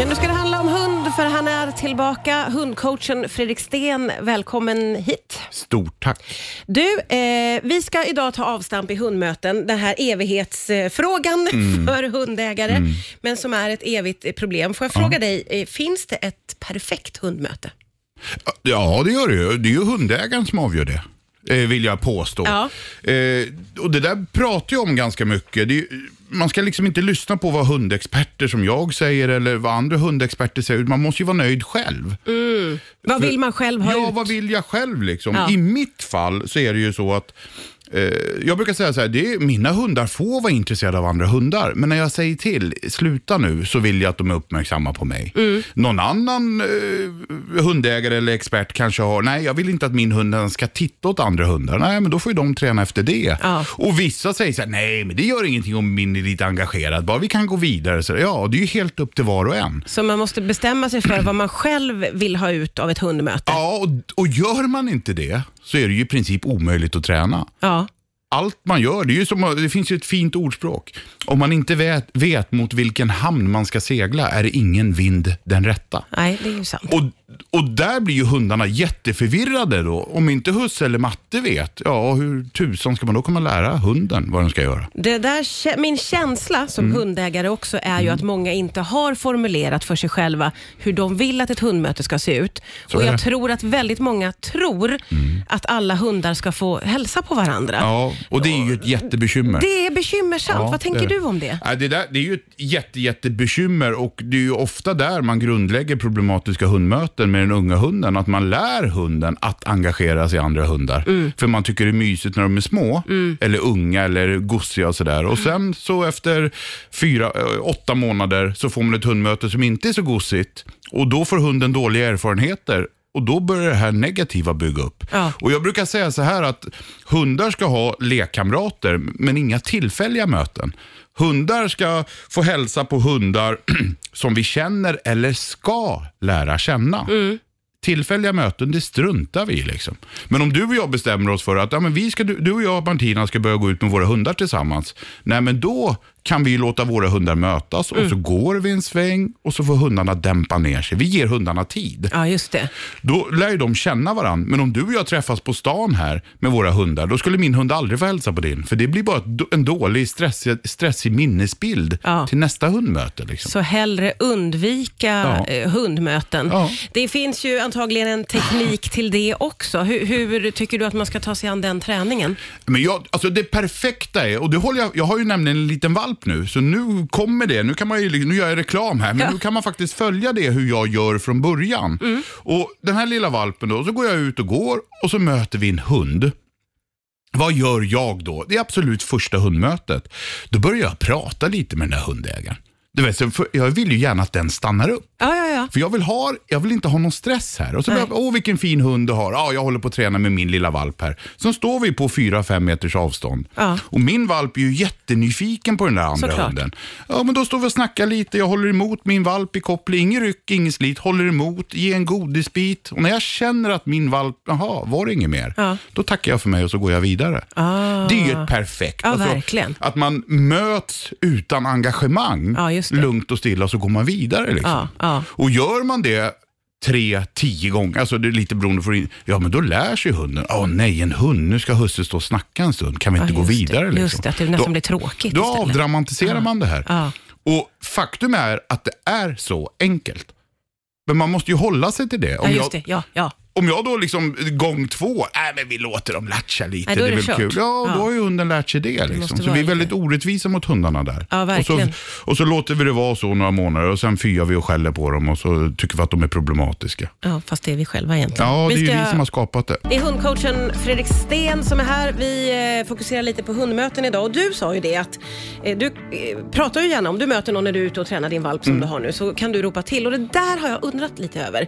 Ja, nu ska det handla om hund, för han är tillbaka. Hundcoachen Fredrik Sten, välkommen hit. Stort tack. Du, eh, vi ska idag ta avstamp i hundmöten, den här evighetsfrågan för hundägare, men som är ett evigt problem. Får jag fråga dig, eh, finns det ett perfekt hundmöte? Ja, det gör det ju. Det är ju hundägaren som avgör det. Eh, Vill jag påstå. Ja. Eh, och det där pratar jag om ganska mycket. Det man ska liksom inte lyssna på vad hundexperter som jag säger eller vad andra hundexperter säger. Man måste ju vara nöjd själv. Vad vill man själv ha Ja, ut? vad vill jag själv liksom? Ja. I mitt fall så är det ju så att jag brukar säga så här, det är, mina hundar får vara intresserade av andra hundar, men när jag säger till, sluta nu, så vill jag att de är uppmärksamma på mig. Mm. Någon annan eh, hundägare eller expert kanske har, nej jag vill inte att min hund ska titta åt andra hundar. Nej, men då får ju de träna efter det. Ja. Och vissa säger så här, nej men det gör ingenting om min är lite engagerad, bara vi kan gå vidare. Så, ja, det är ju helt upp till var och en. Så man måste bestämma sig för vad man själv vill ha ut av ett hundmöte. Ja, och, och gör man inte det så är det ju i princip omöjligt att träna. Ja. Allt man gör, det, är ju som, det finns ju ett fint ordspråk. Om man inte vet, vet mot vilken hamn man ska segla är det ingen vind den rätta. Nej, det är ju sant. Och, och där blir ju hundarna jätteförvirrade då. Om inte husse eller matte vet, ja hur tusan ska man då komma lära hunden vad den ska göra? Det där, min känsla som Mm. hundägare också är ju att många inte har formulerat för sig själva hur de vill att ett hundmöte ska se ut. Så och jag. Mm. tror att väldigt många tror att alla hundar ska få hälsa på varandra. Ja, och det är ju ett jättebekymmer. Det är bekymmersamt. Ja, Vad tänker det du om det? Det, där, det är ju ett jätte, jättebekymmer och det är ju ofta där man grundlägger problematiska hundmöten med den unga hunden. Att man lär hunden att engagera sig i andra hundar. Mm. För man tycker det är mysigt när de är små, eller unga eller gossiga och sådär. Och sen så efter fyra, eh, åtta månader så får man ett hundmöte som inte är så gossigt. Och då får hunden dåliga erfarenheter. Och då börjar det här negativa bygga upp. Ja. Och Jag brukar säga så här att hundar ska ha lekkamrater, men inga tillfälliga möten. Hundar ska få hälsa på hundar som vi känner eller ska lära känna. Tillfälliga möten, det struntar vi i. Liksom. Men om du och jag bestämmer oss för att ja, men vi ska, du och jag, Martina, ska börja gå ut med våra hundar tillsammans. Nej, men då kan vi låta våra hundar mötas och så går vi en sväng och så får hundarna dämpa ner sig. Vi ger hundarna tid. Ja, just det. Då lär ju de känna varandra. Men om du och jag träffas på stan här med våra hundar, då skulle min hund aldrig få hälsa på din. För det blir bara en dålig, stressig, stressig minnesbild Ja. till nästa hundmöte. Liksom. Så hellre undvika Ja. eh, hundmöten. Ja. Det finns ju antagligen en teknik till det också. Hur, hur tycker du att man ska ta sig an den träningen? Men jag, alltså det perfekta är, och det håller jag, jag har ju nämligen en liten valp nu, så nu kommer det, nu kan man ju, nu gör jag reklam här, men Ja. nu kan man faktiskt följa det hur jag gör från början. Och den här lilla valpen då, så går jag ut och går och så möter vi en hund. Vad gör jag då? Det är absolut första hundmötet. Då börjar jag prata lite med den där hundägaren. Du vet, jag vill ju gärna att den stannar upp. Ja, ja, ja. För jag vill, ha, jag vill inte ha någon stress här. Och så jag, åh vilken fin hund du har. Ja, jag håller på att träna med min lilla valp här. Sen står vi på 4-5 meters avstånd. Ja. Och min valp är ju jättenyfiken på den där andra Såklart. hunden. Ja, men då står vi och snackar lite. Jag håller emot min valp i koppling. Ingen ryck, ingen slit. Håller emot, ger en godisbit. Och när jag känner att min valp, jaha, var det inget mer? Ja. Då tackar jag för mig och så går jag vidare. Ah. Det är ju ett perfekt. Ja, verkligen. Att man möts utan engagemang. Ja. Lugnt och stilla så går man vidare. Liksom. Ja, ja. Och gör man det tre, tio gånger, alltså det är lite beroende på, ja men då lär sig hunden, åh nej en hund, nu ska husse stå och snacka en stund, kan vi inte Ja, gå just det. vidare? Liksom? Just det, att det nästan Då- blir tråkigt Då istället. avdramatiserar man det här. Ja. Och faktum är att det är så enkelt. Men man måste ju hålla sig till det. Ja, Om, just jag, det. Ja, ja. Om jag då liksom gång två, nej men vi låter dem latcha lite, Nej, då är det är det väl kört. kul. Ja, Ja. då har ju hunden lärt sig det. Liksom. Så vi är väldigt orättvisa mot hundarna där. Ja, verkligen. Och, så, och så låter vi det vara så några månader och sen fyar vi och skäller på dem och så tycker vi att de är problematiska. ja, fast det är vi själva egentligen. Ja, det är vi ju ska... vi som har skapat det. Det är hundcoachen Fredrik Sten som är här. Vi eh, fokuserar lite på hundmöten idag och du sa ju det att eh, du eh, pratar ju gärna om du möter någon när du är ute och tränar din valp som Mm. du har nu så kan du ropa till och det där har jag undrat lite över.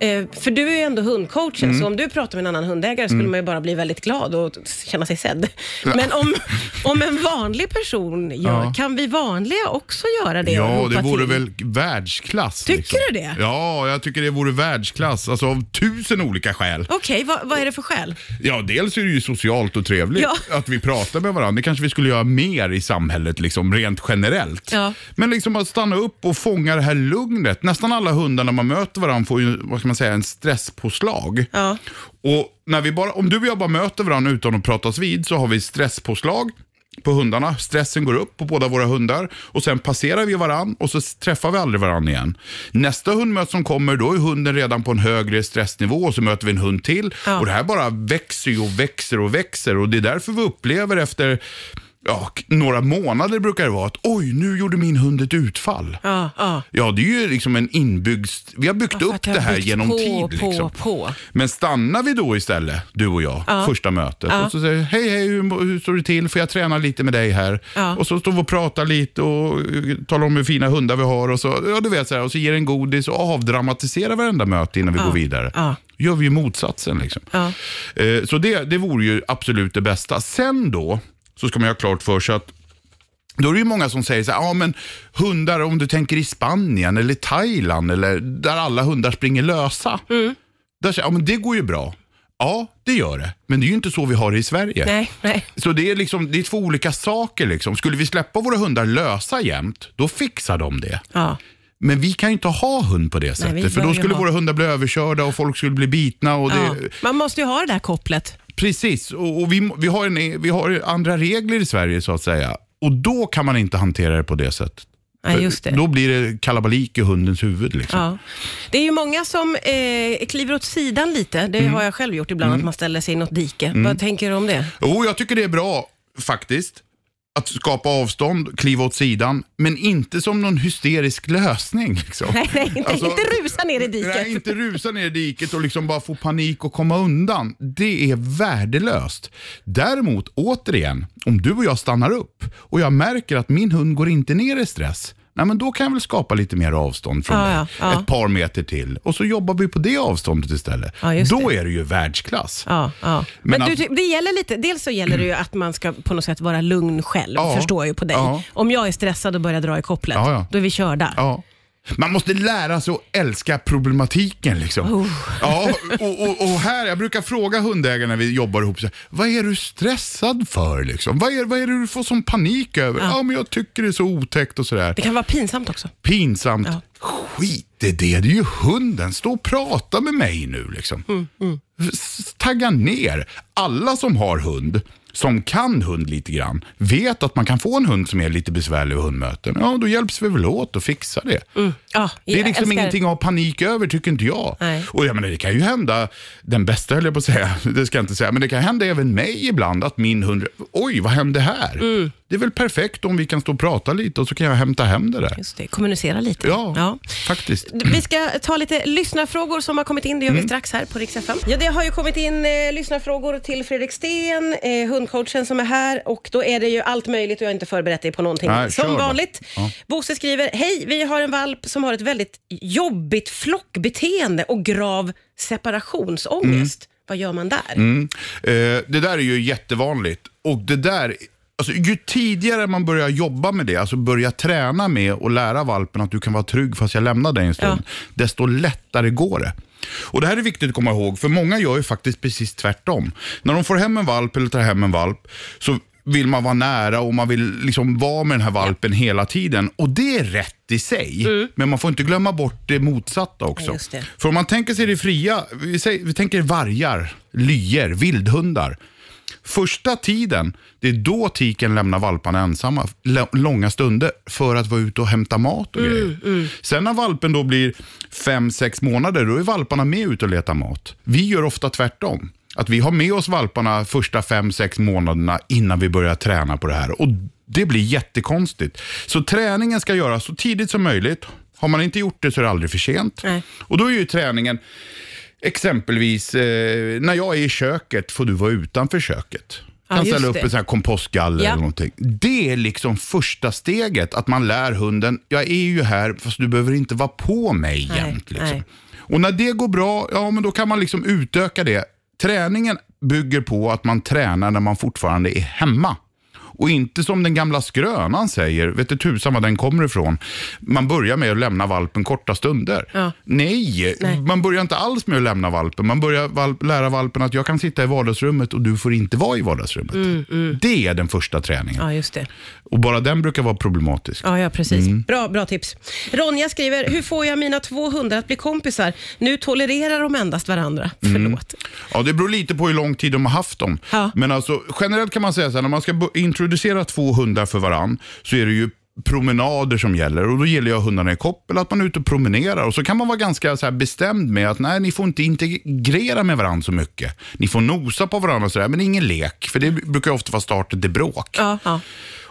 Eh, för du är ju ändå hundcoachen, Mm. så om du pratar med en annan hundägare skulle man ju bara bli väldigt glad och känna sig sedd. Men om, om en vanlig person gör, Ja. kan vi vanliga också göra det? och Ja, ropa det vore till? väl världsklass. Tycker liksom. du det? Ja, jag tycker det vore världsklass. Alltså av tusen olika skäl. Okej, vad, vad är det för skäl? Ja, dels är det ju socialt och trevligt Ja. att vi pratar med varandra. Det kanske vi skulle göra mer i samhället, liksom, rent generellt. Ja. Men liksom att stanna upp och fånga det här lugnet. Nästan alla hundar när man möter varandra får ju, vad ska man säga, en stresspåslag. Ja. Och när vi bara, om du och jag bara möter varandra utan att pratas vid så har vi stresspåslag på hundarna. Stressen går upp på båda våra hundar och sen passerar vi varann och så träffar vi aldrig varann igen. Nästa hundmöte som kommer, då är hunden redan på en högre stressnivå och så möter vi en hund till. Ja. Och det här bara växer och växer och växer och det är därför vi upplever efter ja, några månader brukar det vara att oj, nu gjorde min hund ett utfall. Ja, ja. Ja, det är ju liksom en inbyggd... Vi har byggt Ja, upp det här genom på, tid. på, liksom. på. Men stannar vi då istället, du och jag, första mötet och så säger hej hej, hur, hur står det till? Får jag träna lite med dig här? Ja. Och så står vi och pratar lite och eh, talar om hur fina hundar vi har och så, ja, du vet, så här, och så ger en godis och avdramatiserar varenda möte innan vi går vidare. Ja. gör vi ju motsatsen. Liksom. Ja. Eh, så det, det vore ju absolut det bästa. Sen då, så ska man ha klart för sig att då är det ju många som säger så här, ja men hundar om du tänker i Spanien eller Thailand eller där alla hundar springer lösa. Mm. Där säger ja men det går ju bra. Ja, det gör det. Men det är ju inte så vi har det i Sverige. Nej, nej. Så det är, liksom, det är två olika saker. Liksom. Skulle vi släppa våra hundar lösa jämt, då fixar de det. Ja. Men vi kan ju inte ha hund på det sättet. för bör då skulle ha- våra hundar bli överkörda och folk skulle bli bitna. Och det, Ja. Man måste ju ha det där kopplet. Precis, och, och vi, vi, har en, vi har andra regler i Sverige så att säga. Och då kan man inte hantera det på det sättet. Det. Då blir det kalabalik i hundens huvud. Liksom. Ja. Det är ju många som eh, kliver åt sidan lite. Det har jag själv gjort ibland, att man ställer sig i något dike. Vad tänker du om det? Jo, jag tycker det är bra faktiskt. Att skapa avstånd, kliva åt sidan, men inte som någon hysterisk lösning. Liksom. Nej, nej inte, Alltså, inte rusa ner i diket. Nej, inte rusa ner i diket och liksom bara få panik och komma undan. Det är värdelöst. Däremot, återigen, om du och jag stannar upp och jag märker att min hund går inte ner i stress, nej, men då kan jag väl skapa lite mer avstånd från Ja, det. ja, ja. Ett par meter till. Och så jobbar vi på det avståndet istället. Just då det. är det ju världsklass. Men, Men du, att- det gäller lite, dels så gäller det ju att man ska på något sätt vara lugn själv, förstår jag ju på dig. Om jag är stressad och börjar dra i kopplet, då är vi körda. Ja. Man måste lära sig att älska problematiken. Liksom. Oh. Ja, och, och, och här, jag brukar fråga hundägare när vi jobbar ihop, så här, vad är du stressad för? Liksom? Vad, är, vad är det du får som panik över? Ja. men jag tycker det är så otäckt och sådär. Det kan vara pinsamt också. Pinsamt. Ja. Skit i det, det är ju hunden. Stå och prata med mig nu. Liksom. Mm, S- Tagga ner. Alla som har hund, som kan hund lite grann, vet att man kan få en hund som är lite besvärlig vid hundmöten. Ja, då hjälps vi väl åt att fixa det. Ja, Det är liksom ingenting att ha panik över, tycker inte jag. Nej. Och jag menar, det kan ju hända, den bästa höll jag på att säga, det ska jag inte säga, men det kan hända även mig ibland att min hund, oj vad hände här? Mm. Det är väl perfekt om vi kan stå och prata lite och så kan jag hämta hem det där. Just det, kommunicera lite. Ja, faktiskt. Vi ska ta lite lyssnarfrågor som har kommit in. Det gör Mm. vi strax här på Rix FM. Ja, det har ju kommit in eh, lyssnarfrågor till Fredrik Sten, eh, hundcoachen som är här. Och då är det ju allt möjligt och jag har inte förberett dig på någonting. Nej, som vanligt. Ja. Bosse skriver, hej, vi har en valp som har ett väldigt jobbigt flockbeteende och grav separationsångest. Vad gör man där? Mm. Eh, det där är ju jättevanligt. Och det där, alltså, ju tidigare man börjar jobba med det, alltså börja träna med och lära valpen att du kan vara trygg fast jag lämnar dig en stund, desto lättare går det. Och Det här är viktigt att komma ihåg, för många gör ju faktiskt precis tvärtom. När de får hem en valp eller tar hem en valp, så vill man vara nära och man vill liksom vara med den här valpen hela tiden. Och det är rätt i sig, men man får inte glömma bort det motsatta också. Ja, det. För om man tänker sig det fria, vi, säger, vi tänker vargar, lyer, vildhundar. Första tiden, det är då tiken lämnar valparna ensamma långa stunder för att vara ute och hämta mat och grejer. Sen när valpen då blir fem sex månader, då är valparna med ut och letar mat. Vi gör ofta tvärtom. Att vi har med oss valparna första fem sex månaderna innan vi börjar träna på det här. Och Det blir jättekonstigt. Så träningen ska göras så tidigt som möjligt. Har man inte gjort det så är det aldrig för sent. Nej. Och då är ju träningen Exempelvis, eh, när jag är i köket får du vara utanför köket. Ja, kan just ställa upp ett sånt här kompostgaller Ja. eller någonting. Det är liksom första steget, att man lär hunden, jag är ju här fast du behöver inte vara på mig Nej, jämt. Liksom. nej. Och när det går bra, ja men då kan man liksom utöka det. Träningen bygger på att man tränar när man fortfarande är hemma. Och inte som den gamla skrönan säger, vet du tusan var den kommer ifrån. Man börjar med att lämna valpen korta stunder. Ja. Nej, Nej. man börjar inte alls med att lämna valpen. Man börjar valp, lära valpen att jag kan sitta i vardagsrummet och du får inte vara i vardagsrummet. Det är den första träningen. Mm, Ja, just det. Och bara den brukar vara problematisk. Ja, ja precis. Mm. Bra, bra tips. Ronja skriver, hur får jag mina två hundar att bli kompisar? Nu tolererar de endast varandra. Mm. Förlåt. Ja, det beror lite på hur lång tid de har haft dem. Ja. Men alltså, generellt kan man säga så här, när man ska bo- introducera två hundar för varann så är det ju promenader som gäller och då gillar jag hundarna i koppel, att man är ute och promenerar och så kan man vara ganska så här bestämd med att nej, ni får inte integrera med varandra så mycket. Ni får nosa på varandra och sådär, men ingen lek, för det brukar ofta vara starten till bråk. Ja, ja.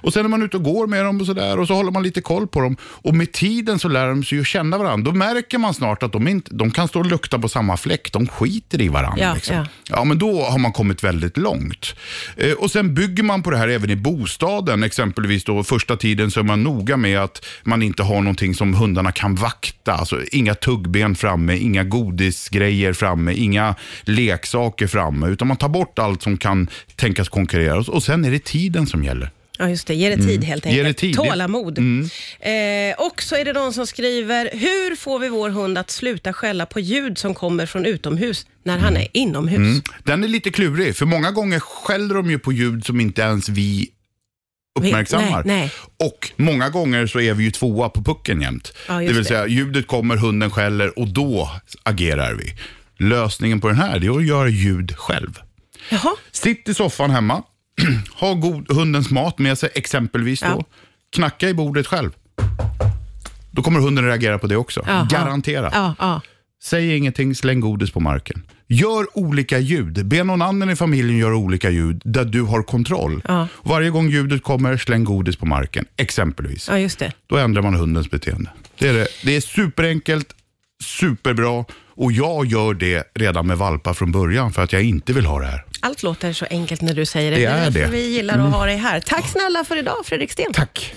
Och sen är man ute och går med dem och sådär och så håller man lite koll på dem. Och med tiden så lär de sig att känna varandra. Då märker man snart att de, inte, de kan stå och lukta på samma fläck. De skiter i varandra. Ja, liksom. ja. ja, men då har man kommit väldigt långt. Eh, och sen bygger man på det här även i bostaden. Exempelvis då första tiden så är man noga med att man inte har någonting som hundarna kan vakta. Alltså inga tuggben framme, inga godisgrejer framme, inga leksaker framme. Utan man tar bort allt som kan tänkas konkurrera. Och sen är det tiden som gäller. Ja, just det. Ge det tid helt Mm. Ge enkelt. det tid. Mm. Tålamod. Eh, och så är det någon som skriver, hur får vi vår hund att sluta skälla på ljud som kommer från utomhus när han är inomhus? Mm. Den är lite klurig, för många gånger skäller de ju på ljud som inte ens vi uppmärksammar. Nej, nej. Och många gånger så är vi ju tvåa på pucken jämt. Ja, det vill det. säga, ljudet kommer, hunden skäller och då agerar vi. Lösningen på den här det är att göra ljud själv. Jaha, Sitt i soffan hemma, ha god, hundens mat med sig, exempelvis då. Ja. Knacka i bordet själv. Då kommer hunden reagera på det också. Jaha. Garanterat. ja, ja. Säg ingenting, släng godis på marken. Gör olika ljud. Be någon annan i familjen göra olika ljud där du har kontroll. Ja. Varje gång ljudet kommer, släng godis på marken. Exempelvis. ja, just det. Då ändrar man hundens beteende. Det är, det. Det är superenkelt, superbra och jag gör det redan med valpar från början för att jag inte vill ha det här. Allt låter så enkelt när du säger det. Det är det. Mm. vi gillar att ha dig här. Tack snälla för idag, Fredrik Sten. Tack.